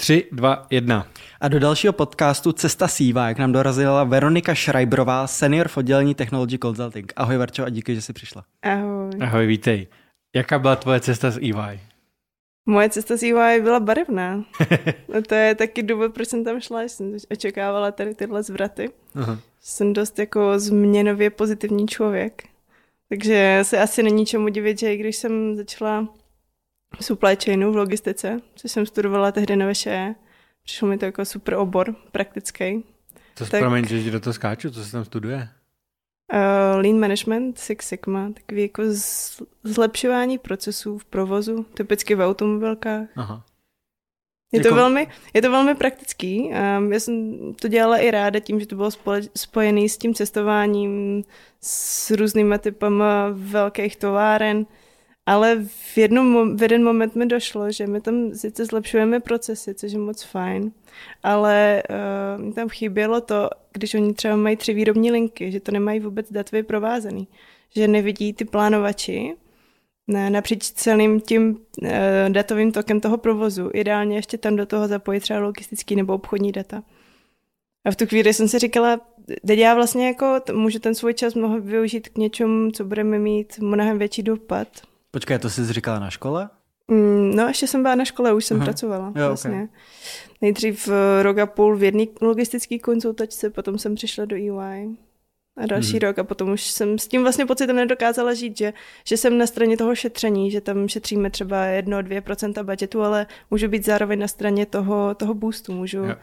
3, 2, 1. A do dalšího podcastu Cesta Sýva, jak nám dorazila Veronika Schreiberová, senior v oddělení Technology Consulting. Ahoj Verčo a díky, že jsi přišla. Ahoj. Ahoj, vítej. Jaká byla tvoje cesta z EY? Moje cesta z EY byla barevná. A to je taky důvod, proč jsem tam šla. Jsem očekávala tady tyhle zvraty. Aha. Jsem dost jako změnově pozitivní člověk. Takže se asi není čemu divit, že když jsem začala supply chainu v logistice, což jsem studovala tehdy na VŠE. Přišlo mi to jako super obor, praktický. To tak, promiň, že do toho skáču, co se tam studuje? Uh, lean management, Six Sigma, takový jako zlepšování procesů v provozu, typicky v automobilkách. Aha. Je, jako... to velmi, je to velmi praktický. Um, já jsem to dělala i ráda tím, že to bylo spole, spojené s tím cestováním, s různýma typama velkých továren. Ale v, jednom, v jeden moment mi došlo, že my tam sice zlepšujeme procesy, což je moc fajn, ale uh, mi tam chybělo to, když oni třeba mají tři výrobní linky, že to nemají vůbec datově provázaný, že nevidí ty plánovači napříč celým tím uh, datovým tokem toho provozu. Ideálně ještě tam do toho zapojit třeba logistický nebo obchodní data. A v tu chvíli jsem si říkala, teď já vlastně jako můžu ten svůj čas mohl využít k něčemu, co budeme mít mnohem větší dopad. Počkej, to jsi říkala na škole? Mm, no, ještě jsem byla na škole, už jsem Aha. pracovala. Jo, vlastně. Okay. Nejdřív uh, rok a půl v jedné logistické konzultačce, potom jsem přišla do EY a další hmm. rok a potom už jsem s tím vlastně pocitem nedokázala žít, že, že jsem na straně toho šetření, že tam šetříme třeba 1-2% budgetu, ale můžu být zároveň na straně toho, toho boostu, můžu jo.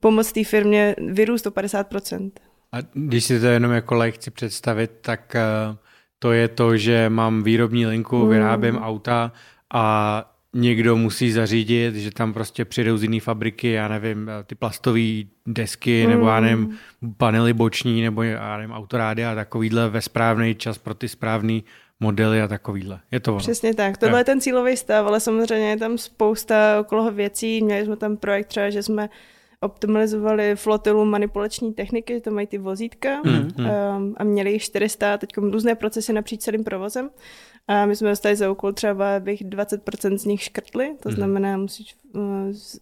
pomoct té firmě vyrůst o 50%. A když si to jenom jako like chci představit, tak uh to je to, že mám výrobní linku, vyrábím mm. auta a někdo musí zařídit, že tam prostě přijdou z jiné fabriky, já nevím, ty plastové desky, mm. nebo já nevím, panely boční, nebo já nevím, autorády a takovýhle ve správný čas pro ty správné modely a takovýhle. Je to ono. Přesně tak. Tohle je ten cílový stav, ale samozřejmě je tam spousta okolo věcí. Měli jsme tam projekt třeba, že jsme optimalizovali flotilu manipulační techniky, to mají ty vozítka mm, mm. Um, a měli jich 400, teď různé procesy napříč celým provozem. A my jsme dostali za úkol třeba, abych 20% z nich škrtli, to mm. znamená, musíš uh,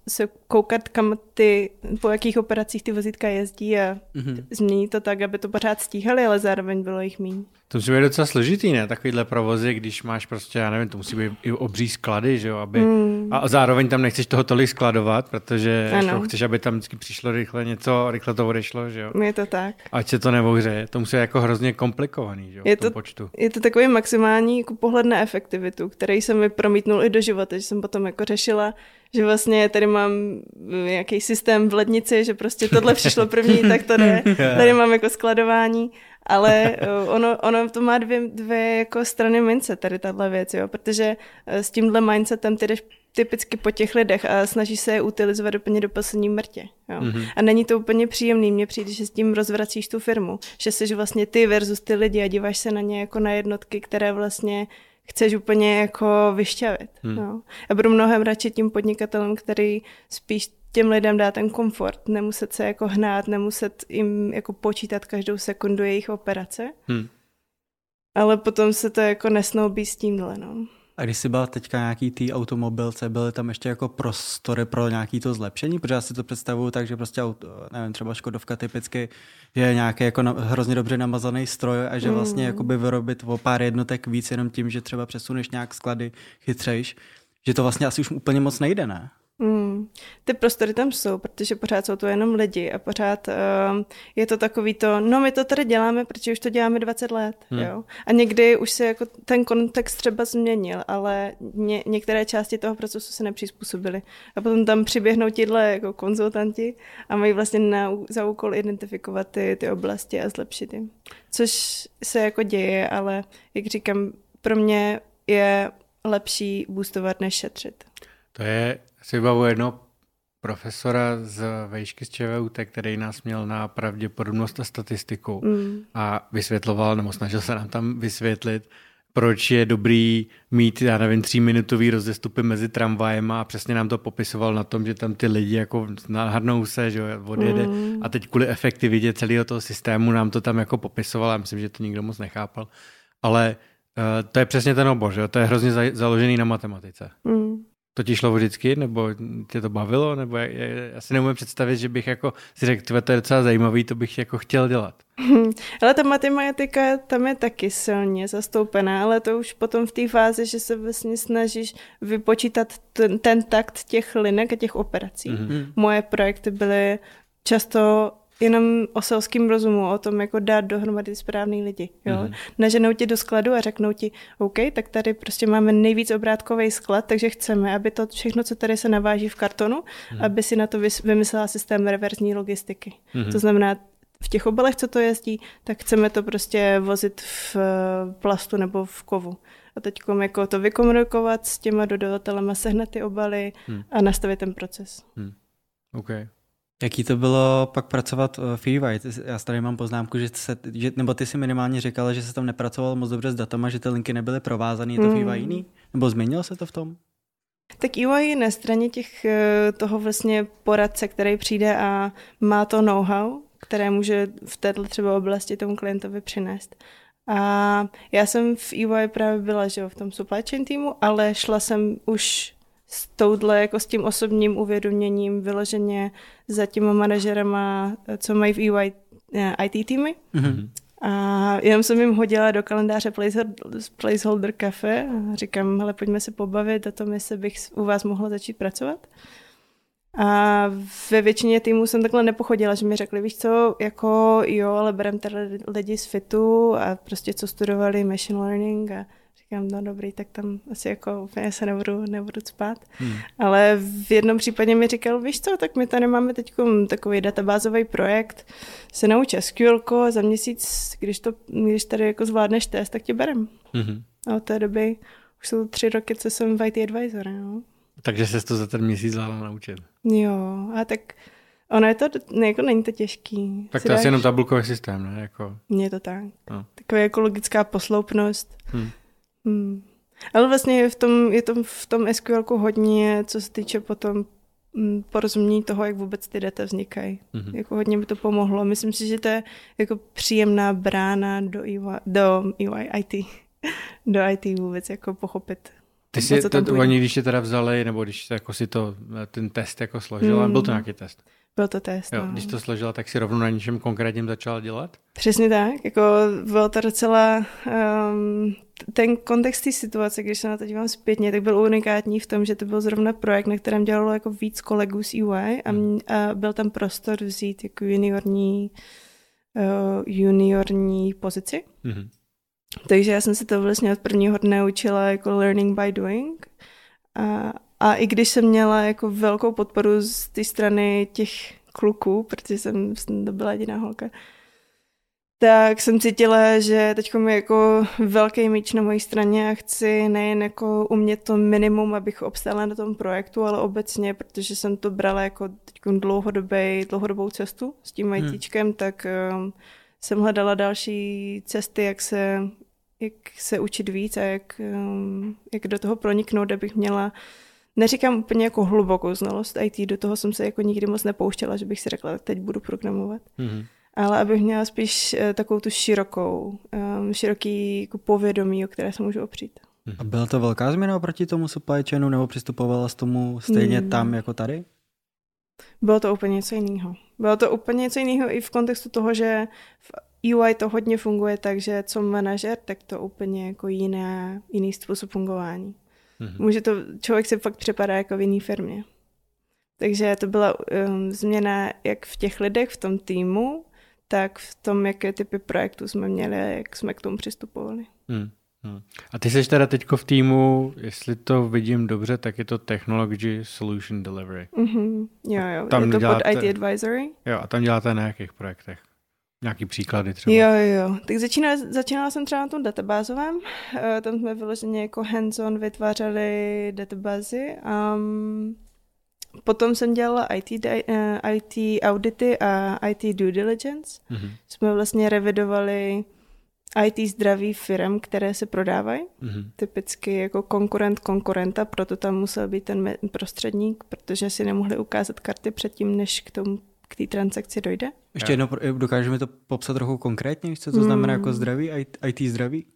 se koukat, kam ty, po jakých operacích ty vozítka jezdí a mm. změnit to tak, aby to pořád stíhali, ale zároveň bylo jich méně. To musí být docela složitý, ne? Takovýhle provozy, když máš prostě, já nevím, to musí být i obří sklady, že jo? Aby... Mm. A zároveň tam nechceš toho tolik skladovat, protože ano. chceš, aby tam vždycky přišlo rychle něco, rychle to odešlo, že jo? Je to tak. Ať se to nevohře. To musí být jako hrozně komplikovaný, že jo? Je to, počtu. je to takový maximální jako pohled na efektivitu, který jsem mi promítnul i do života, že jsem potom jako řešila, že vlastně tady mám nějaký systém v lednici, že prostě tohle přišlo první, tak to jde. Tady mám jako skladování ale eh, ono, ono to má dvě, dvě jako strany mince, tady tahle věc, jo, protože eh, s tímhle mindsetem ty jdeš typicky po těch lidech a snažíš se je utilizovat úplně do poslední mrtě. Jo. Mm-hmm. A není to úplně příjemný, mně přijde, že s tím rozvracíš tu firmu, že jsi vlastně ty versus ty lidi a díváš se na ně jako na jednotky, které vlastně chceš úplně jako vyšťavit. Hmm. No. Já budu mnohem radši tím podnikatelem, který spíš těm lidem dá ten komfort, nemuset se jako hnát, nemuset jim jako počítat každou sekundu jejich operace. Hmm. Ale potom se to jako nesnoubí s tímhle, no. A když jsi byla teďka nějaký tý automobilce, byly tam ještě jako prostory pro nějaký to zlepšení? Protože já si to představuju tak, že prostě, nevím, třeba Škodovka typicky je nějaký jako na, hrozně dobře namazaný stroj a že vlastně mm. jakoby vyrobit o pár jednotek víc jenom tím, že třeba přesuneš nějak sklady chytřejš, že to vlastně asi už úplně moc nejde, ne? Mm. Ty prostory tam jsou, protože pořád jsou to jenom lidi a pořád uh, je to takový to, no my to tady děláme, protože už to děláme 20 let, mm. jo. A někdy už se jako ten kontext třeba změnil, ale ně, některé části toho procesu se nepřizpůsobily. A potom tam přiběhnou tihle jako konzultanti a mají vlastně na, za úkol identifikovat ty, ty oblasti a zlepšit je. Což se jako děje, ale jak říkám, pro mě je lepší boostovat, než šetřit. To je si jedno profesora z vejšky z ČVUT, který nás měl na pravděpodobnost a statistiku mm. a vysvětloval, nebo snažil se nám tam vysvětlit, proč je dobrý mít, já nevím, tříminutový rozestupy mezi tramvajem a přesně nám to popisoval na tom, že tam ty lidi jako nahrnou se, že odjede mm. a teď kvůli efektivitě celého toho systému nám to tam jako popisoval, já myslím, že to nikdo moc nechápal, ale uh, to je přesně ten obor, že to je hrozně za, založený na matematice. Mm. To ti šlo vždycky, nebo tě to bavilo, nebo já, já si neumím představit, že bych jako si řekl, to je docela zajímavý, to bych jako chtěl dělat. ale ta matematika tam je taky silně zastoupená, ale to už potom v té fázi, že se vlastně snažíš vypočítat ten, ten takt těch linek a těch operací. Mm-hmm. Moje projekty byly často jenom o selským rozumu, o tom, jako dát dohromady správný lidi. Jo? Mm. Naženou ti do skladu a řeknou ti, OK, tak tady prostě máme nejvíc obrátkový sklad, takže chceme, aby to všechno, co tady se naváží v kartonu, mm. aby si na to vymyslela systém reverzní logistiky. Mm. To znamená, v těch obalech, co to jezdí, tak chceme to prostě vozit v eh, plastu nebo v kovu. A teď jako to vykomunikovat s těma dodavatelema, sehnat ty obaly hmm. a nastavit ten proces. Hmm. Okay. Jaký to bylo pak pracovat eh, v EY? Já tady mám poznámku, že, se, že nebo ty si minimálně říkala, že se tam nepracoval moc dobře s datama, že ty linky nebyly provázané. Je to mm. v EY jiný? Nebo změnilo se to v tom? Tak EY je na straně těch, eh, toho vlastně poradce, který přijde a má to know-how, které může v této třeba oblasti tomu klientovi přinést. A já jsem v EY právě byla že v tom supply chain týmu, ale šla jsem už s touhle, jako s tím osobním uvědoměním vyloženě za těma manažerama, co mají v EY eh, IT týmy. Mm-hmm. A jenom jsem jim hodila do kalendáře placeholder, placeholder kafe a říkám, hele, pojďme se pobavit o tom, jestli bych u vás mohla začít pracovat. A ve většině týmů jsem takhle nepochodila, že mi řekli, víš co, jako jo, ale berem tady lidi z FITu a prostě co studovali machine learning a říkám, no dobrý, tak tam asi jako úplně se nebudu, nebudu spát. Hmm. Ale v jednom případě mi říkal, víš co, tak my tady máme teď takový databázový projekt, se nauč SQL, za měsíc, když, to, když tady jako zvládneš test, tak tě berem. Hmm. A od té doby už jsou tři roky, co jsem v IT advisor, no. Takže se to za ten měsíc dala naučit. Jo, a tak ono je to, ne, jako není to těžký. Tak to je asi jenom tabulkový systém, ne? Jako... Je to tak. No. Taková ekologická posloupnost. Hmm. Hmm. Ale vlastně je v tom, je to v tom SQL hodně, co se týče potom mm, porozumění toho, jak vůbec ty data vznikají. Mm-hmm. Jako hodně by to pomohlo. Myslím si, že to je jako příjemná brána do EY, do EY IT. do IT vůbec jako pochopit ty si, to, to, oni když tě teda vzali, nebo když jako si to, ten test jako složila, mm. byl to nějaký test? Byl to test, jo, no. Když to složila, tak si rovnou na něčem konkrétním začala dělat? Přesně tak, jako byl to docela, um, ten kontext té situace, když se na to dívám zpětně, tak byl unikátní v tom, že to byl zrovna projekt, na kterém dělalo jako víc kolegů z UI a, mm. a byl tam prostor vzít jako juniorní, uh, juniorní pozici. Mm-hmm. Takže já jsem se to vlastně od prvního dne učila jako learning by doing. A, a i když jsem měla jako velkou podporu z té strany těch kluků, protože jsem, jsem to byla jediná holka, tak jsem cítila, že teď je jako velký míč na mojí straně a chci nejen jako umět to minimum, abych obstála na tom projektu, ale obecně, protože jsem to brala jako teď dlouhodobý, dlouhodobou cestu s tím hmm. ITčkem, tak um, jsem hledala další cesty, jak se, jak se učit víc a jak, um, jak do toho proniknout, abych měla neříkám úplně jako hlubokou znalost IT, do toho jsem se jako nikdy moc nepouštěla, že bych si řekla, teď budu programovat. Mm-hmm. Ale abych měla spíš uh, takovou tu širokou, um, široký jako povědomí, o které se můžu opřít. A byla to velká změna oproti tomu supply chainu, nebo přistupovala s tomu stejně mm. tam jako tady? Bylo to úplně něco jiného. Bylo to úplně něco jiného i v kontextu toho, že v UI to hodně funguje tak, že co manažer, tak to úplně jako jiné, jiný způsob fungování. Mm-hmm. Může to, člověk si fakt připadá jako v jiný firmě. Takže to byla um, změna jak v těch lidech, v tom týmu, tak v tom, jaké typy projektů jsme měli a jak jsme k tomu přistupovali. Mm. Hmm. A ty jsi teda teďko v týmu, jestli to vidím dobře, tak je to Technology Solution Delivery. Mm-hmm. Jo, jo, tam je to děláte, pod IT Advisory. Jo, a tam děláte na jakých projektech? Nějaký příklady třeba? Jo, jo. Tak začínala, začínala jsem třeba na tom databázovém. Uh, tam jsme vyloženě jako hands-on vytvářeli databázy. Um, potom jsem dělala IT, eh, IT audity a IT due diligence. Mm-hmm. Jsme vlastně revidovali IT zdraví firm, které se prodávají. Mm-hmm. Typicky jako konkurent konkurenta, proto tam musel být ten prostředník, protože si nemohli ukázat karty předtím, než k tomu k té transakci dojde. Ještě jedno, dokážeme to popsat trochu konkrétně, co to znamená jako hmm. zdraví, IT zdraví?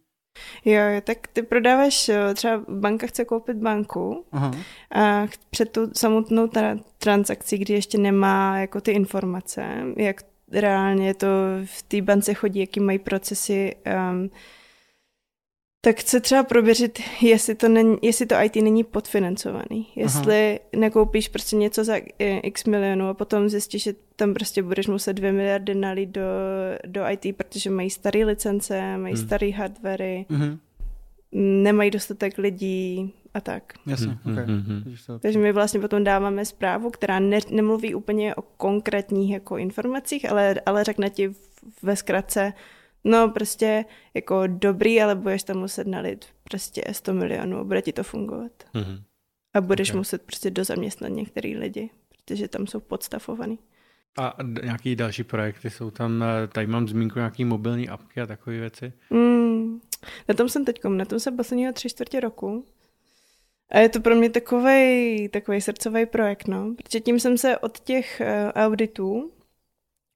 Jo, jo, tak ty prodáváš, eh, třeba banka chce koupit banku Aha. a před tu samotnou tra- transakcí, kdy ještě nemá jako ty informace, jak reálně to v té bance chodí, jaký mají procesy, um, tak chce třeba prověřit, jestli to, není, jestli to IT není podfinancovaný. Jestli Aha. nekoupíš prostě něco za eh, x milionů a potom zjistíš, že tam prostě budeš muset dvě miliardy nalít do, do IT, protože mají staré licence, mají hmm. staré hardwary, hmm. nemají dostatek lidí a tak. Jasně, hmm. okay. hmm. Takže my vlastně potom dáváme zprávu, která ne, nemluví úplně o konkrétních jako informacích, ale, ale řekne ti ve zkratce, No prostě jako dobrý, ale budeš tam muset nalit prostě 100 milionů bude ti to fungovat. Mm-hmm. A budeš okay. muset prostě dozaměstnat některý lidi, protože tam jsou podstavovaný. A nějaký další projekty jsou tam, eh, tady mám zmínku nějaký mobilní apky a takové věci? Mm, na tom jsem teďkom, na tom jsem posledního tři čtvrtě roku. A je to pro mě takový takový srdcový projekt, no. Protože tím jsem se od těch uh, auditů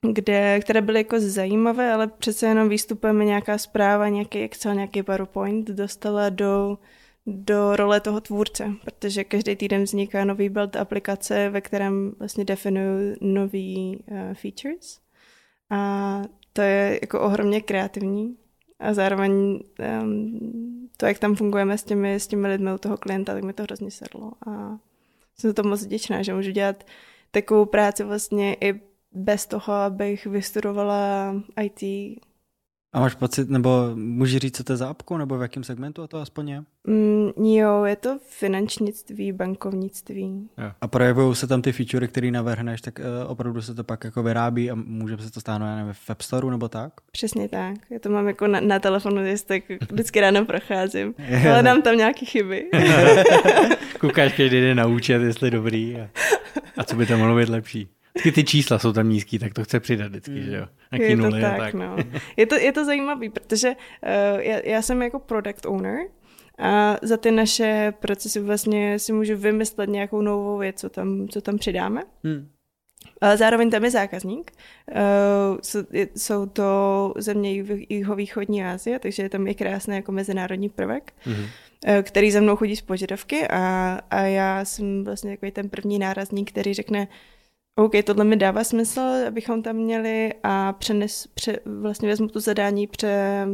kde, které byly jako zajímavé, ale přece jenom výstupem nějaká zpráva, nějaký Excel, nějaký PowerPoint dostala do, do role toho tvůrce, protože každý týden vzniká nový build aplikace, ve kterém vlastně definují nový uh, features. A to je jako ohromně kreativní a zároveň um, to, jak tam fungujeme s těmi, s těmi lidmi u toho klienta, tak mi to hrozně sedlo a jsem to moc vděčná, že můžu dělat takovou práci vlastně i bez toho, abych vystudovala IT. A máš pocit, nebo můžeš říct, co to je za apku, nebo v jakém segmentu a to aspoň je? Mm, jo, je to finančnictví, bankovnictví. Jo. A projevují se tam ty featurey, které navrhneš, tak uh, opravdu se to pak jako vyrábí a může se to stáhnout nevím, v App Store nebo tak? Přesně tak. Já to mám jako na, na telefonu, jestli tak vždycky ráno procházím. Hledám tam nějaké chyby. Koukáš každý den na účet, jestli dobrý a, a co by tam mohlo být lepší. Vždycky ty čísla jsou tam nízký, tak to chce přidat vždycky, že jo? je to nuly tak, tak. No. Je to, je to zajímavý, protože uh, já, já jsem jako product owner a za ty naše procesy vlastně si můžu vymyslet nějakou novou věc, co tam, co tam přidáme. Hmm. Ale zároveň tam je zákazník. Uh, jsou, to země jihovýchodní Asie, takže tam je krásný jako mezinárodní prvek, mm-hmm. který za mnou chodí z požadavky a, a já jsem vlastně takový ten první nárazník, který řekne, OK, tohle mi dává smysl, abychom tam měli a přenes, pře, vlastně vezmu tu zadání, pře,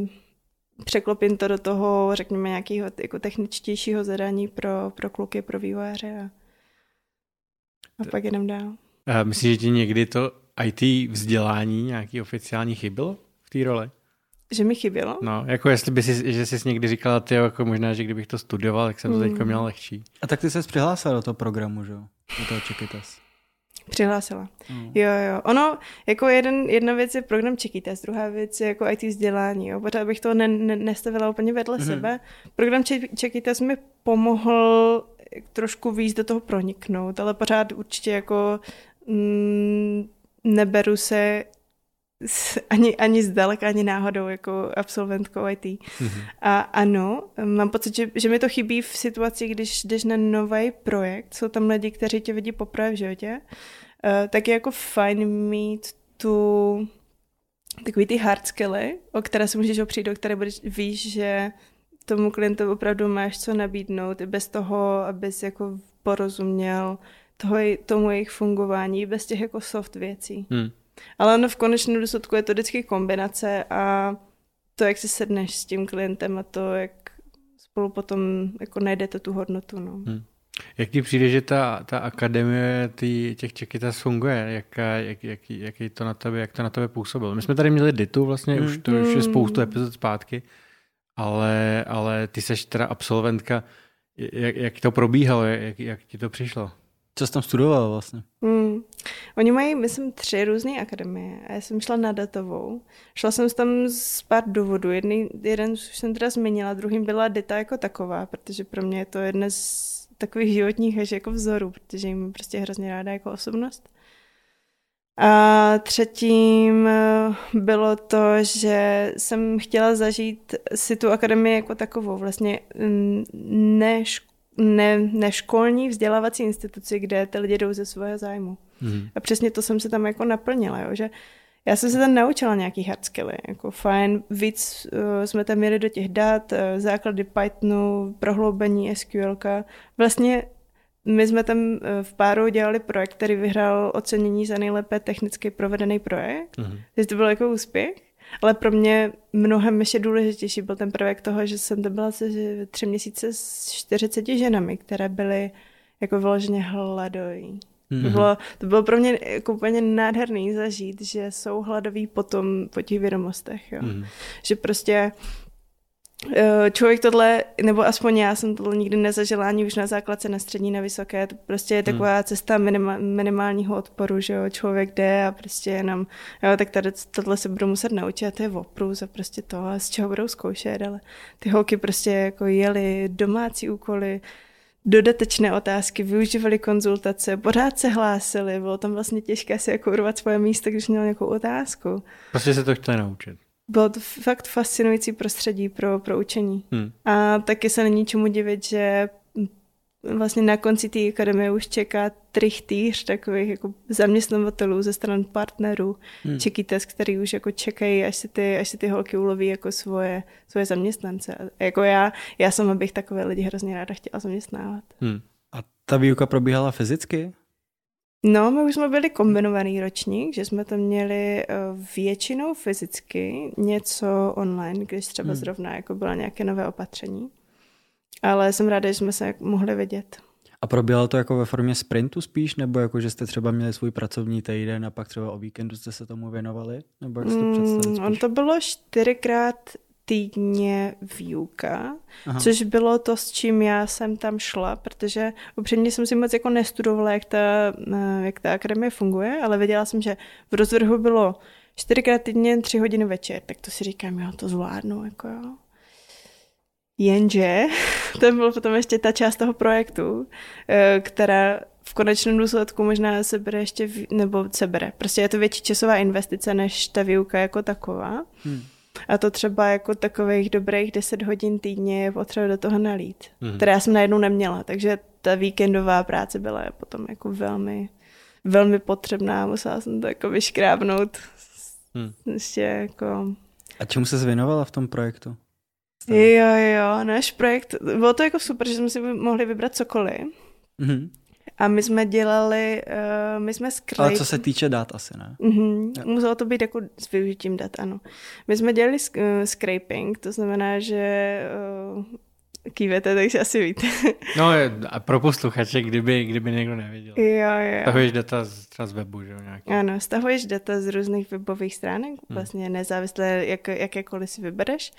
překlopím to do toho, řekněme, nějakého jako techničtějšího zadání pro, pro kluky, pro vývojáře a, a pak jdem dál. A myslíš, že ti někdy to IT vzdělání nějaký oficiální chybilo v té roli? Že mi chybělo? No, jako jestli by si, že jsi někdy říkala, ty jako možná, že kdybych to studoval, tak jsem to mm. teďka měl lehčí. A tak ty jsi přihlásila do toho programu, že jo? Do toho Čekytas. Přihlásila. Mm. Jo, jo. Ono, jako jeden, jedna věc je program Checky druhá věc je jako IT vzdělání. Jo. Pořád bych to ne, ne, nestavila úplně vedle mm. sebe. Program Checky mi pomohl trošku víc do toho proniknout, ale pořád určitě jako mm, neberu se ani, ani zdaleka, ani náhodou jako absolventkou IT. Mm-hmm. A ano, mám pocit, že, že mi to chybí v situaci, když jdeš na nový projekt, jsou tam lidi, kteří tě vidí poprvé v životě, uh, tak je jako fajn mít tu takový ty hard skilly, o které se můžeš opřít, o které budeš, víš, že tomu klientu opravdu máš co nabídnout, i bez toho, abys jako porozuměl toho, tomu jejich fungování, bez těch jako soft věcí. Hmm. Ale ono v konečném důsledku je to vždycky kombinace a to, jak si sedneš s tím klientem a to, jak spolu potom jako najdete tu hodnotu. No. Hmm. Jak ti přijde, že ta, ta akademie tý, těch Čekytas funguje? Jak, jak, jak, jak, to na tebe, jak to na tebe působilo? My jsme tady měli Ditu vlastně, hmm. už to už je spoustu epizod zpátky, ale, ale ty seš teda absolventka. Jak, jak to probíhalo? Jak, jak ti to přišlo? Co jsi tam studoval vlastně? Hmm. Oni mají, myslím, tři různé akademie a já jsem šla na datovou. Šla jsem tam z pár důvodů. Jedný, jeden už jsem teda zmínila, druhým byla data jako taková, protože pro mě je to jedna z takových životních až jako vzorů, protože jim prostě hrozně ráda jako osobnost. A třetím eh, bylo to, že jsem chtěla zažít si tu akademii jako takovou, vlastně mm, ne, ne, neškolní vzdělávací instituci, kde ty lidi jdou ze svého zájmu. Mm. A přesně to jsem se tam jako naplnila, jo, že já jsem se tam naučila nějaký hard skilly, jako fajn, víc uh, jsme tam měli do těch dat, uh, základy Pythonu, prohloubení SQL. Vlastně my jsme tam uh, v páru dělali projekt, který vyhrál ocenění za nejlépe technicky provedený projekt, mm-hmm. takže to byl jako úspěch. Ale pro mě mnohem ještě důležitější byl ten projekt toho, že jsem to byla tři měsíce s 40 ženami, které byly jako vyloženě hladový. Mm-hmm. To, bylo, to bylo pro mě jako úplně nádherný zažít, že jsou hladoví potom po těch vědomostech. Jo. Mm-hmm. Že prostě eh, člověk tohle, nebo aspoň já jsem tohle nikdy nezažila ani už na základce, na střední, na vysoké. To prostě je mhm. taková cesta minima, minimálního odporu, že jo, člověk jde a prostě jenom, jo, tak tady tohle se budou muset naučit a to je oprus a prostě to a z čeho budou zkoušet, ale ty holky prostě jako jeli domácí úkoly, dodatečné otázky, využívali konzultace, pořád se hlásili, bylo tam vlastně těžké si jako urvat svoje místo, když měl nějakou otázku. Prostě se to chtěli naučit. Bylo to fakt fascinující prostředí pro, pro učení. Hmm. A taky se není čemu divit, že vlastně na konci té akademie už čeká trichtýř takových jako zaměstnavatelů ze stran partnerů, hmm. test, který už jako čekají, až si ty, až si ty holky uloví jako svoje, svoje zaměstnance. A jako já, já sama bych takové lidi hrozně ráda chtěla zaměstnávat. Hmm. A ta výuka probíhala fyzicky? No, my už jsme byli kombinovaný ročník, že jsme to měli eh, většinou fyzicky, něco online, když třeba hmm. zrovna jako bylo nějaké nové opatření ale jsem ráda, že jsme se mohli vidět. A probíhalo to jako ve formě sprintu spíš, nebo jako, že jste třeba měli svůj pracovní týden a pak třeba o víkendu jste se tomu věnovali? Nebo jak jste mm, On to bylo čtyřikrát týdně výuka, Aha. což bylo to, s čím já jsem tam šla, protože upřímně jsem si moc jako nestudovala, jak ta, eh, jak ta akademie funguje, ale věděla jsem, že v rozvrhu bylo čtyřikrát týdně, tři hodiny večer, tak to si říkám, jo, to zvládnu, jako jo. Jenže to byl potom ještě ta část toho projektu, eh, která v konečném důsledku možná se bere ještě, nebo se bere. Prostě je to větší časová investice než ta výuka jako taková. Hmm. A to třeba jako takových dobrých 10 hodin týdně je potřeba do toho nalít, hmm. které já jsem najednou neměla. Takže ta víkendová práce byla potom jako velmi, velmi potřebná. Musela jsem to jako vyškrábnout. Hmm. Ještě jako... A čemu se zvěnovala v tom projektu? Jo, jo, náš projekt, bylo to jako super, že jsme si mohli vybrat cokoliv. Mm-hmm. A my jsme dělali, uh, my jsme scrape... Ale co se týče dat asi, ne? Mm-hmm. Muselo to být jako s využitím dat, ano. My jsme dělali uh, scraping, to znamená, že uh, kývete, takže asi víte. no a pro posluchače, kdyby, kdyby někdo nevěděl. Jo, jo. Stahuješ data z, třeba z webu, že jo? Nějaký. Ano, stahuješ data z různých webových stránek, hmm. vlastně nezávisle, jak, jakékoliv si vybereš.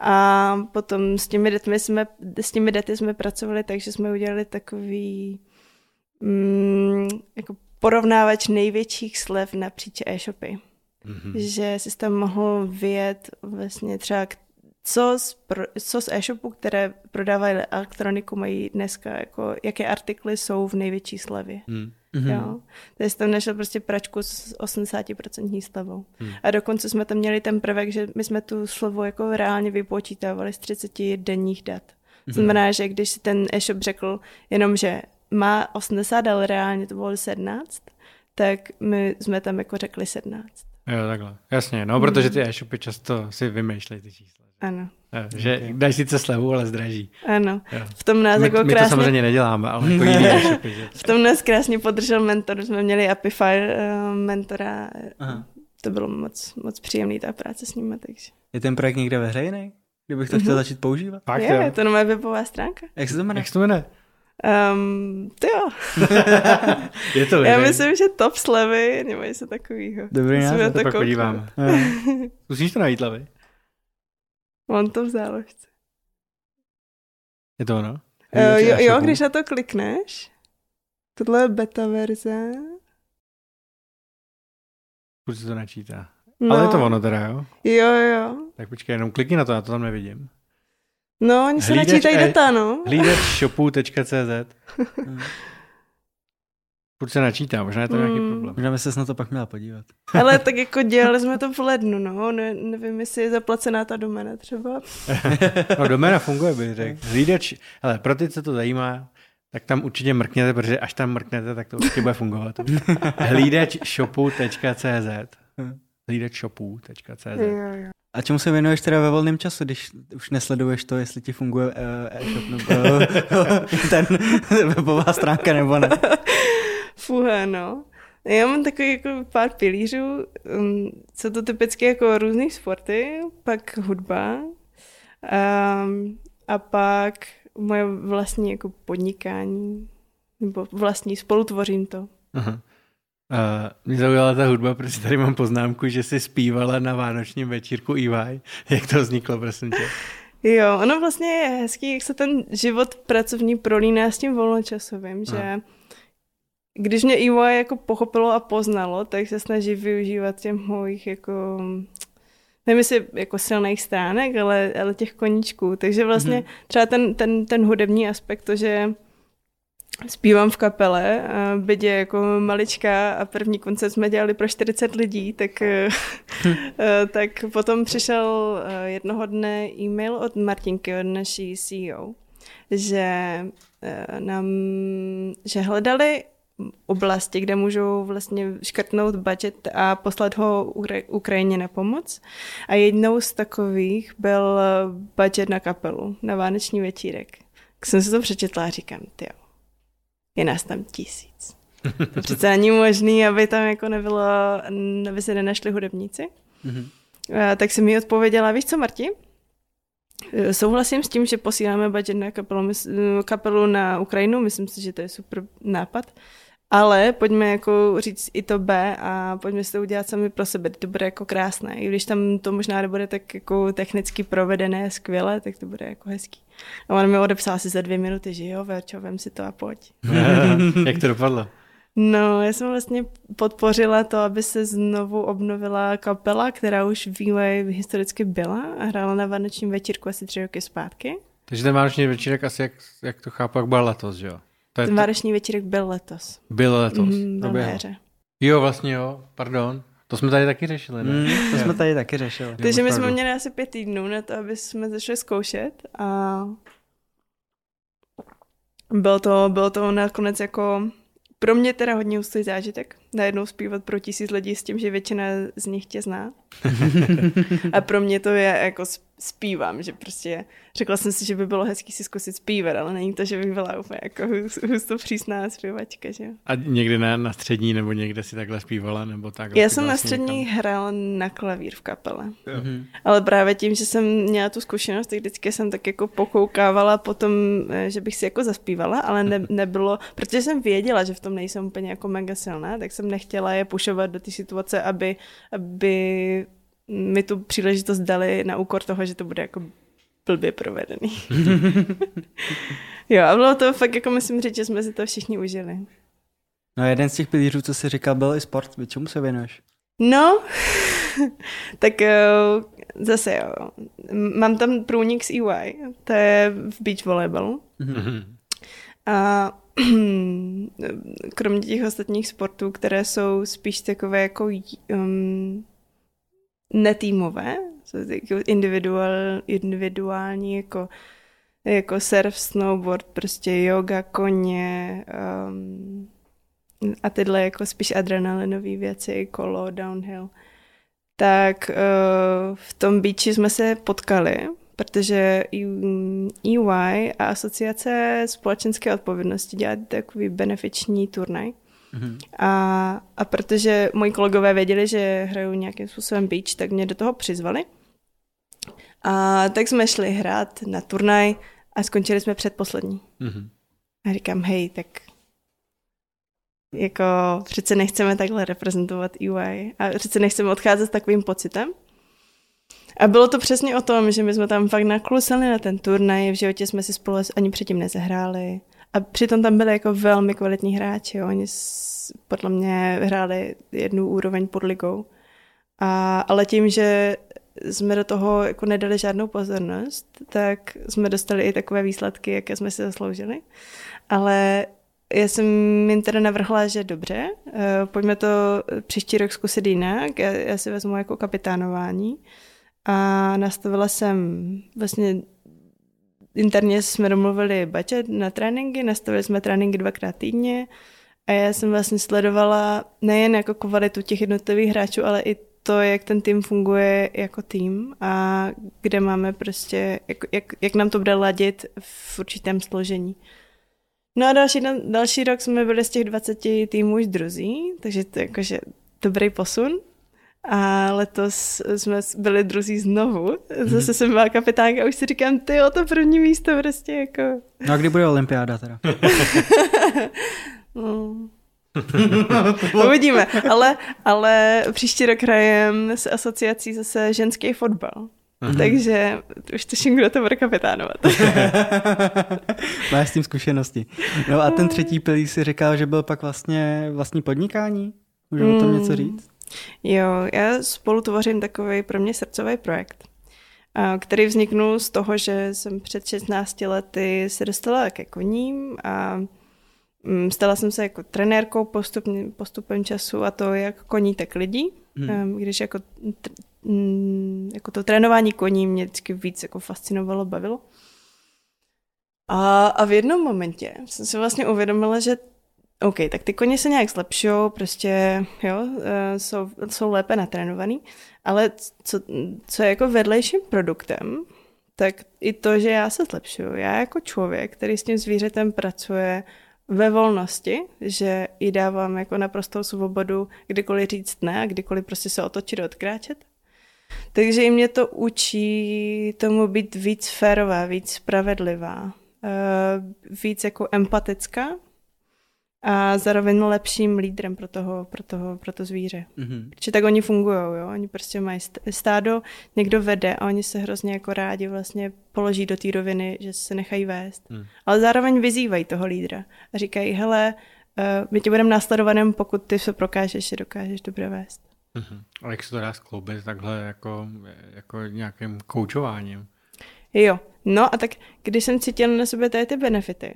A potom s těmi daty jsme, s těmi daty jsme pracovali takže jsme udělali takový mm, jako porovnávač největších slev napříč e-shopy. Mm-hmm. Že si tam mohl vyjet vlastně třeba co z, pro, co z e-shopu, které prodávají elektroniku, mají dneska, jako, jaké artikly jsou v největší slevě. Mm. Mm-hmm. Jo. Takže tam našel prostě pračku s 80% slevou. Mm. A dokonce jsme tam měli ten prvek, že my jsme tu slovu jako reálně vypočítávali z 30 denních dat. Mm-hmm. Znamená, že když si ten e-shop řekl jenom, že má 80, ale reálně to bylo 17, tak my jsme tam jako řekli 17. Jo, takhle. Jasně, no, protože ty e-shopy často si vymýšlejí ty čísla. Ano. Jo, že okay. dají sice slevu, ale zdraží. Ano. Jo. V tom nás my, jako krásně... My to samozřejmě neděláme, ale jako jiný e-shopy. Že? V tom nás krásně podržel mentor. Jsme měli Apify uh, mentora. Aha. To bylo moc, moc příjemný ta práce s ním. Takže. Je ten projekt někde veřejný? Kdybych to chtěl mm-hmm. začít používat? Fakt, je, jo. je to moje webová stránka. Jak se to jmenuje? Jak se to jmenuje? Um, to jo. je to Já myslím, že top slevy nebo něco takového. Dobrý název. to pak podíváme. Zkusíš to najít, Levy? Mám to v záložce. Je to ono? Uh, jo, jo, když na to klikneš, tohle je beta verze. Už se to načítá. No. Ale je to ono teda, jo? Jo, jo. Tak počkej, jenom klikni na to, já to tam nevidím. No, oni se načítají data, no. Hlídač shopu.cz Furt se načítá, možná je to mm. nějaký problém. Možná by se na to pak měla podívat. Ale tak jako dělali jsme to v lednu, no. Ne, nevím, jestli je zaplacená ta domena třeba. no domena funguje, bych řekl. Hlídač, ale pro ty, co to zajímá, tak tam určitě mrkněte, protože až tam mrknete, tak to určitě bude fungovat. Hlídač shopu.cz leadershopů.cz. A čemu se věnuješ teda ve volném času, když už nesleduješ to, jestli ti funguje uh, e-shop nebo ten webová stránka nebo ne? Fuha, no. Já mám takový jako pár pilířů, um, jsou to typicky jako různé sporty, pak hudba um, a pak moje vlastní jako podnikání, nebo vlastní, spolutvořím to. Aha. Uh, mě zaujala ta hudba, protože tady mám poznámku, že jsi zpívala na vánočním večírku EY. Jak to vzniklo, prosím tě? Jo, ono vlastně je hezký, jak se ten život pracovní prolíná s tím volnočasovým, že Aha. když mě EY jako pochopilo a poznalo, tak se snaží využívat těch mojich jako nevím jestli jako silných stránek, ale, ale těch koníčků. Takže vlastně mm-hmm. třeba ten, ten, ten hudební aspekt, to, že zpívám v kapele, byť je jako malička a první koncert jsme dělali pro 40 lidí, tak, hm. tak potom přišel eh, jednoho dne e-mail od Martinky, od naší CEO, že eh, nám, že hledali oblasti, kde můžou vlastně škrtnout budget a poslat ho Ukrajině na pomoc. A jednou z takových byl budget na kapelu, na vánoční večírek. Tak jsem si to přečetla a říkám, ty je nás tam tisíc. To přece není možný, aby tam jako nebylo, aby se nenašli hudebníci. Mm-hmm. A, tak jsem mi odpověděla, víš co, Marti? Souhlasím s tím, že posíláme budget na kapelu, kapelu na Ukrajinu, myslím si, že to je super nápad. Ale pojďme jako říct i to B a pojďme si to udělat sami pro sebe. To bude jako krásné. I když tam to možná nebude tak jako technicky provedené skvěle, tak to bude jako hezký. A on mi odepsal asi za dvě minuty, že jo, Verčo, vem si to a pojď. Jak to dopadlo? No, já jsem vlastně podpořila to, aby se znovu obnovila kapela, která už v historicky byla a hrála na vánočním večírku asi tři roky zpátky. Takže ten vánoční večírek asi, jak, jak to chápu, jak byl letos, že jo? To je Ten vánoční večírek byl letos. Byl letos. Mm, byl na jaře. Jo, vlastně jo, pardon. To jsme tady taky řešili, ne? Mm, to jsme tady taky řešili. Takže my jsme měli asi pět týdnů na to, aby jsme začali zkoušet a bylo to, bylo to nakonec jako pro mě teda hodně hustý zážitek. Najednou zpívat pro tisíc lidí s tím, že většina z nich tě zná. a pro mě to je jako zpívám, že prostě řekla jsem si, že by bylo hezký si zkusit zpívat, ale není to, že bych byla úplně jako husto přísná zpěvačka, že A někdy na, na střední nebo někde si takhle zpívala, nebo tak? Já jsem na střední někam... hrála na klavír v kapele. Mm-hmm. Ale právě tím, že jsem měla tu zkušenost, tak vždycky jsem tak jako pokoukávala potom, eh, že bych si jako zaspívala, ale ne, nebylo, protože jsem věděla, že v tom nejsem úplně jako mega silná, tak jsem nechtěla je pušovat do té situace, aby, aby mi tu příležitost dali na úkor toho, že to bude jako blbě provedený. jo, a bylo to fakt, jako musím říct, že jsme si to všichni užili. No jeden z těch pilířů, co jsi říkal, byl i sport. Vy čemu se věnuješ? No, tak eh, zase jo. Mám tam průnik z EY, to je v beach volleyballu. Mm-hmm. A kromě těch ostatních sportů, které jsou spíš takové jako um, netýmové, jako individual, individuální, jako, jako surf, snowboard, prostě yoga, koně um, a tyhle jako spíš adrenalinové věci, kolo, downhill. Tak uh, v tom beachi jsme se potkali, protože EY a asociace společenské odpovědnosti dělá takový benefiční turnaj. Mm-hmm. A, a protože moji kolegové věděli, že hraju nějakým způsobem beach, tak mě do toho přizvali. A tak jsme šli hrát na turnaj a skončili jsme předposlední. Mm-hmm. A říkám, hej, tak jako přece nechceme takhle reprezentovat EY a přece nechceme odcházet s takovým pocitem. A bylo to přesně o tom, že my jsme tam fakt naklusali na ten turnaj, v životě jsme si spolu ani předtím nezahráli. A přitom tam byli jako velmi kvalitní hráči. Oni podle mě hráli jednu úroveň pod ligou. A, ale tím, že jsme do toho jako nedali žádnou pozornost, tak jsme dostali i takové výsledky, jaké jsme si zasloužili. Ale já jsem jim teda navrhla, že dobře, eh, pojďme to příští rok zkusit jinak, já, já si vezmu jako kapitánování. A nastavila jsem vlastně interně jsme domluvili budget na tréninky, nastavili jsme tréninky dvakrát týdně a já jsem vlastně sledovala nejen jako kvalitu těch jednotlivých hráčů, ale i to, jak ten tým funguje jako tým a kde máme prostě, jak, jak, jak nám to bude ladit v určitém složení. No a další, další rok jsme byli z těch 20 týmů už druzí, takže to je jakože dobrý posun. A letos jsme byli druzí znovu. Zase mm. jsem byla kapitánka a už si říkám, ty o to první místo prostě jako... No a kdy bude olympiáda teda? no. Uvidíme, ale, ale příští rok hrajem s asociací zase ženský fotbal. Mm-hmm. Takže už tuším, kdo to bude kapitánovat. Máš s tím zkušenosti. No a ten třetí pilíř si říkal, že byl pak vlastně vlastní podnikání? Můžu o tom něco mm. říct? Jo, já spolu tvořím takový pro mě srdcový projekt, který vzniknul z toho, že jsem před 16 lety se dostala ke koním a mm, stala jsem se jako trenérkou postupně, postupem času a to jak koní, tak lidí. Hmm. Když jako, mm, jako to trénování koní mě vždycky víc jako fascinovalo, bavilo. A, a v jednom momentě jsem si vlastně uvědomila, že OK, tak ty koně se nějak zlepšují, prostě, jo, eh, jsou, jsou lépe natrénovaný, ale co, co je jako vedlejším produktem, tak i to, že já se zlepšuju. Já jako člověk, který s tím zvířetem pracuje ve volnosti, že jí dávám jako naprostou svobodu kdykoliv říct ne a kdykoliv prostě se otočit a odkráčet. Takže i mě to učí tomu být víc férová, víc spravedlivá, eh, víc jako empatická, a zároveň lepším lídrem pro toho, pro toho, pro to zvíře. Mm-hmm. Protože tak oni fungují, jo, oni prostě mají stádo, někdo vede a oni se hrozně jako rádi vlastně položí do té roviny, že se nechají vést. Mm. Ale zároveň vyzývají toho lídra a říkají, hele, uh, my tě budeme následovaným, pokud ty se prokážeš, že dokážeš dobře vést. Mm-hmm. A jak se to dá skloubit takhle jako, jako nějakým koučováním? Jo, no a tak když jsem cítil na sebe tady ty benefity,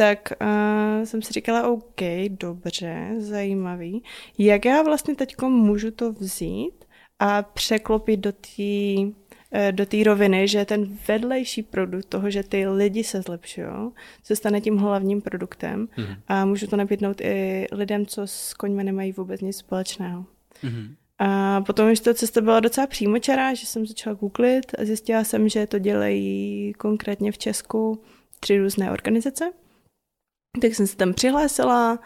tak uh, jsem si říkala, OK, dobře, zajímavý. Jak já vlastně teď můžu to vzít a překlopit do té eh, do té roviny, že ten vedlejší produkt toho, že ty lidi se zlepšují, se stane tím hlavním produktem mm-hmm. a můžu to nabídnout i lidem, co s koňmi nemají vůbec nic společného. Mm-hmm. A potom už to cesta byla docela přímočará, že jsem začala googlit a zjistila jsem, že to dělají konkrétně v Česku tři různé organizace. Tak jsem se tam přihlásila,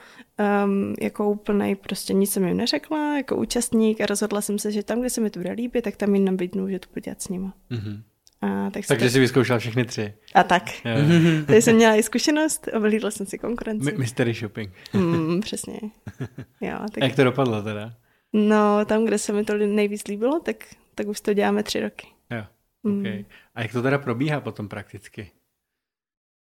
um, jako úplnej, prostě nic jsem jim neřekla, jako účastník a rozhodla jsem se, že tam, kde se mi to bude líbit, tak tam jim nabídnu, že to budu dělat s nima. Mm-hmm. A, tak Takže to... jsi vyzkoušela všechny tři. A tak. Takže jsem měla i zkušenost, oblídla jsem si konkurenci. My, mystery shopping. mm, přesně. Jo, tak... A jak to dopadlo teda? No, tam, kde se mi to nejvíc líbilo, tak, tak už to děláme tři roky. Jo, okay. mm. A jak to teda probíhá potom prakticky?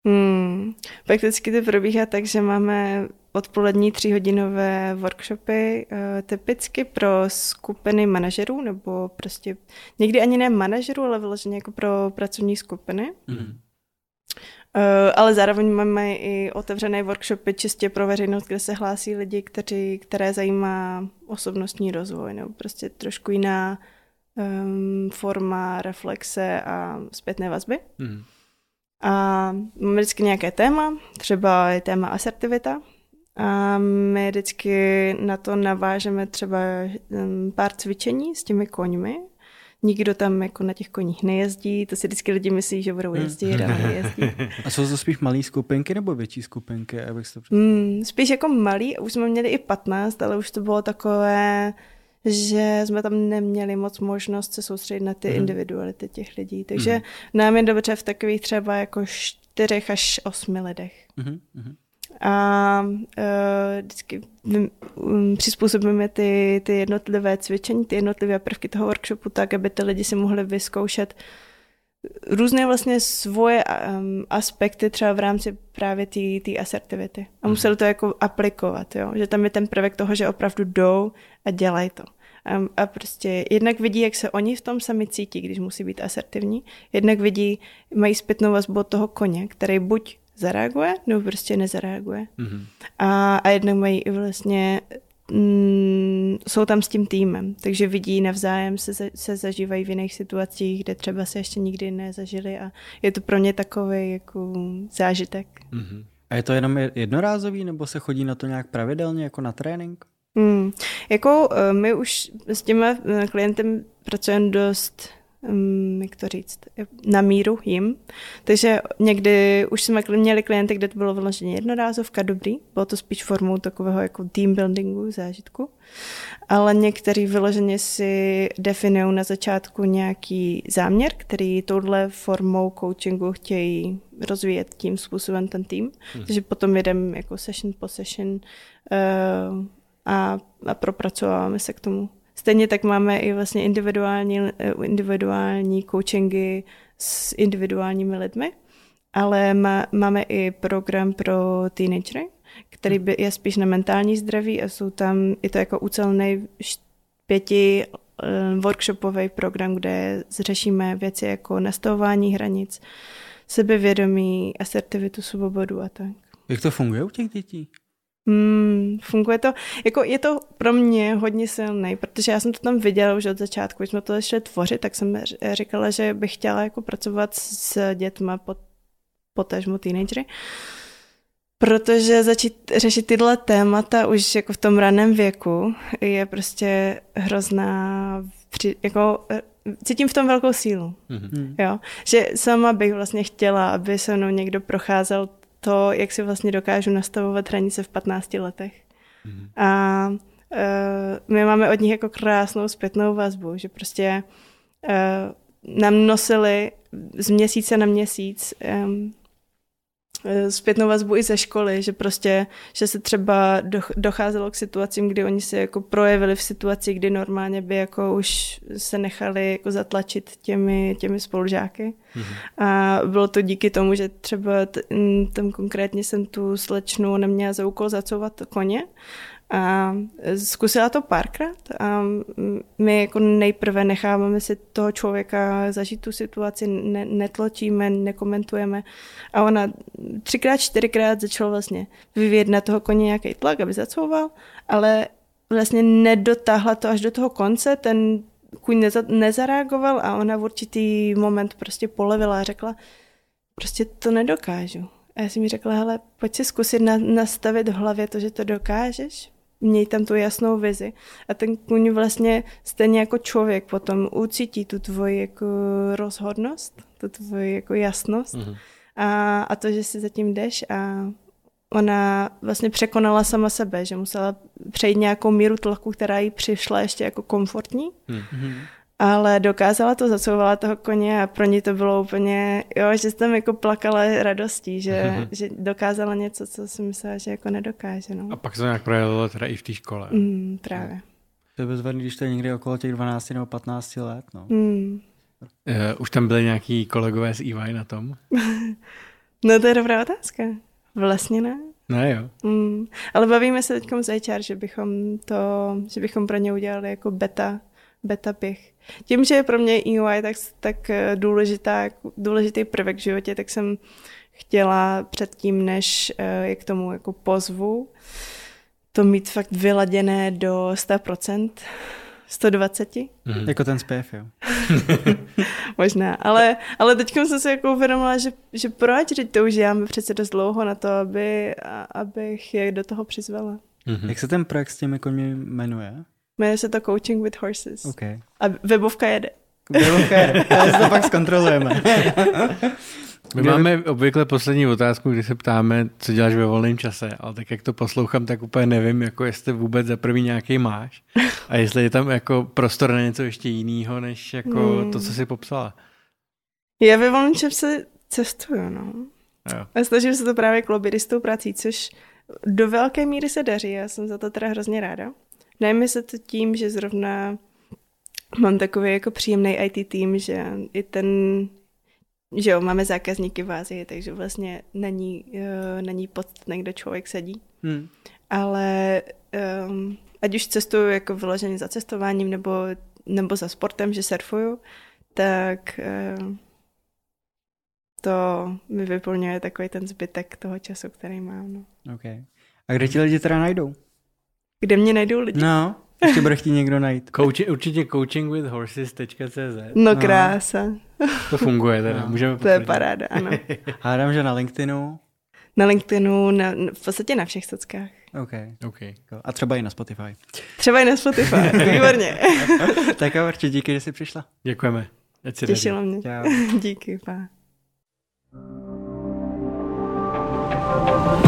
Hmm. Prakticky to probíhá tak, že máme odpolední tříhodinové workshopy uh, typicky pro skupiny manažerů, nebo prostě někdy ani ne manažerů, ale vyloženě jako pro pracovní skupiny. Mm. Ale zároveň máme i otevřené workshopy čistě pro veřejnost, kde se hlásí lidi, kteří, které zajímá osobnostní rozvoj, nebo prostě trošku jiná um, forma reflexe a zpětné vazby. Mm. A máme vždycky nějaké téma, třeba je téma asertivita. A my vždycky na to navážeme třeba pár cvičení s těmi koňmi. Nikdo tam jako na těch koních nejezdí, to si vždycky lidi myslí, že budou jezdit, ale nejezdí. A jsou to spíš malé skupinky nebo větší skupinky? Abych to mm, spíš jako malý, už jsme měli i 15, ale už to bylo takové že jsme tam neměli moc možnost se soustředit na ty mm. individuality těch lidí. Takže mm. nám je dobře v takových třeba jako čtyřech až osmi lidech. Mm. A uh, vždycky um, přizpůsobíme ty, ty jednotlivé cvičení, ty jednotlivé prvky toho workshopu tak, aby ty lidi si mohli vyzkoušet různé vlastně svoje um, aspekty třeba v rámci právě té asertivity. A museli to jako aplikovat, jo? že tam je ten prvek toho, že opravdu jdou a dělají to. A, a prostě jednak vidí, jak se oni v tom sami cítí, když musí být asertivní, jednak vidí, mají zpětnou vazbu od toho koně, který buď zareaguje, nebo prostě nezareaguje. Mm-hmm. A, a jednak mají i vlastně mm, jsou tam s tím týmem, takže vidí navzájem, se, se zažívají v jiných situacích, kde třeba se ještě nikdy nezažili a je to pro ně takový jako zážitek. Mm-hmm. A je to jenom jednorázový, nebo se chodí na to nějak pravidelně, jako na trénink? Hmm. Jako eh, my už s tím eh, klientem pracujeme dost um, jak to říct, na míru jim. Takže někdy už jsme měli klienty, kde to bylo vyloženě jednorázovka, dobrý, bylo to spíš formou takového jako team buildingu, zážitku. Ale někteří vyloženě si definují na začátku nějaký záměr, který touhle formou coachingu chtějí rozvíjet tím způsobem ten tým. Hmm. Takže potom jedeme jako session po session uh, a, a propracováváme se k tomu Stejně tak máme i vlastně individuální, eh, individuální coachingy s individuálními lidmi, ale má, máme i program pro teenagery, který by, je spíš na mentální zdraví a jsou tam, je to jako ucelný pěti uh, workshopový program, kde řešíme věci jako nastavování hranic, sebevědomí, asertivitu, svobodu a tak. Jak to funguje u těch dětí? Hmm, funguje to, jako je to pro mě hodně silný, protože já jsem to tam viděla už od začátku, když jsme to začali tvořit, tak jsem říkala, že bych chtěla jako pracovat s dětma, pod, potažmo teenagery, protože začít řešit tyhle témata už jako v tom raném věku je prostě hrozná, jako cítím v tom velkou sílu. Mm-hmm. Jo? Že sama bych vlastně chtěla, aby se mnou někdo procházel to, jak si vlastně dokážu nastavovat hranice v 15 letech. Mm. A uh, my máme od nich jako krásnou zpětnou vazbu, že prostě uh, nám nosili z měsíce na měsíc um, zpětnou vazbu i ze školy, že prostě, že se třeba docházelo k situacím, kdy oni se jako projevili v situaci, kdy normálně by jako už se nechali jako zatlačit těmi, těmi spolužáky. Mm-hmm. A bylo to díky tomu, že třeba tam konkrétně jsem tu slečnu neměla za úkol zacouvat koně a zkusila to párkrát a my jako nejprve necháváme si toho člověka zažít tu situaci, ne, netločíme, nekomentujeme. A ona třikrát, čtyřikrát začala vlastně vyvíjet na toho koně nějaký tlak, aby zacouval, ale vlastně nedotáhla to až do toho konce, ten kůň neza, nezareagoval a ona v určitý moment prostě polevila a řekla, prostě to nedokážu. A já jsem mi řekla, hele, pojď si zkusit na, nastavit v hlavě to, že to dokážeš, měj tam tu jasnou vizi. A ten kůň vlastně stejně jako člověk potom ucítí tu tvoji jako rozhodnost, tu tvoji jako jasnost mm-hmm. a, a to, že si zatím jdeš a ona vlastně překonala sama sebe, že musela přejít nějakou míru tlaku, která jí přišla ještě jako komfortní. Mm-hmm ale dokázala to, zacouvala toho koně a pro ní to bylo úplně, jo, že jsem jako plakala radostí, že, že dokázala něco, co si myslela, že jako nedokáže. No. A pak se to nějak projevilo teda i v té škole. Mm, právě. To je bezvadný, když to je někdy okolo těch 12 nebo 15 let. No. Mm. Uh, už tam byli nějaký kolegové z EY na tom? no to je dobrá otázka. Vlastně ne. Ne, jo. Mm. Ale bavíme se teď z HR, že bychom to, že bychom pro ně udělali jako beta beta pich. Tím, že je pro mě EY tak, tak eh, důležitá, důležitý prvek v životě, tak jsem chtěla předtím, než eh, je k tomu jako pozvu, to mít fakt vyladěné do 100%, 120. Mm. Jako ten zpěv, jo. Možná, ale, ale teď jsem si jako uvědomila, že, že proč, že to už děláme přece dost dlouho na to, aby, abych je do toho přizvala. Mm-hmm. Jak se ten projekt s těmi koňmi jmenuje? Jmenuje se to Coaching with Horses. Okay. A webovka jede. Webovka jede, si to pak zkontrolujeme. My máme obvykle poslední otázku, kdy se ptáme, co děláš ve volném čase, ale tak jak to poslouchám, tak úplně nevím, jako jestli vůbec za prvý nějaký máš a jestli je tam jako prostor na něco ještě jiného, než jako hmm. to, co jsi popsala. Já ve volném čase cestuju, no. Jo. A snažím se to právě klobit s tou prací, což do velké míry se daří, já jsem za to teda hrozně ráda. Najme se to tím, že zrovna mám takový jako příjemný IT tým, že i ten, že jo, máme zákazníky v Ázii, takže vlastně není, uh, není podstatné, kde člověk sedí. Hmm. Ale um, ať už cestuju jako vyloženě za cestováním nebo, nebo za sportem, že surfuju, tak uh, to mi vyplňuje takový ten zbytek toho času, který mám. No. Okay. A kde ti lidi teda najdou? Kde mě najdou lidi? No, ještě bude chtít někdo najít. Coach, určitě coachingwithhorses.cz no, no krása. No, to funguje teda, no. můžeme potvrdit. To je paráda, ano. Hádám, že na LinkedInu. Na LinkedInu, na, v podstatě na všech sockách. OK. ok. A třeba i na Spotify. Třeba i na Spotify, výborně. tak a určitě díky, že jsi přišla. Děkujeme. Těšilo mě. Čau. díky, pá. thank you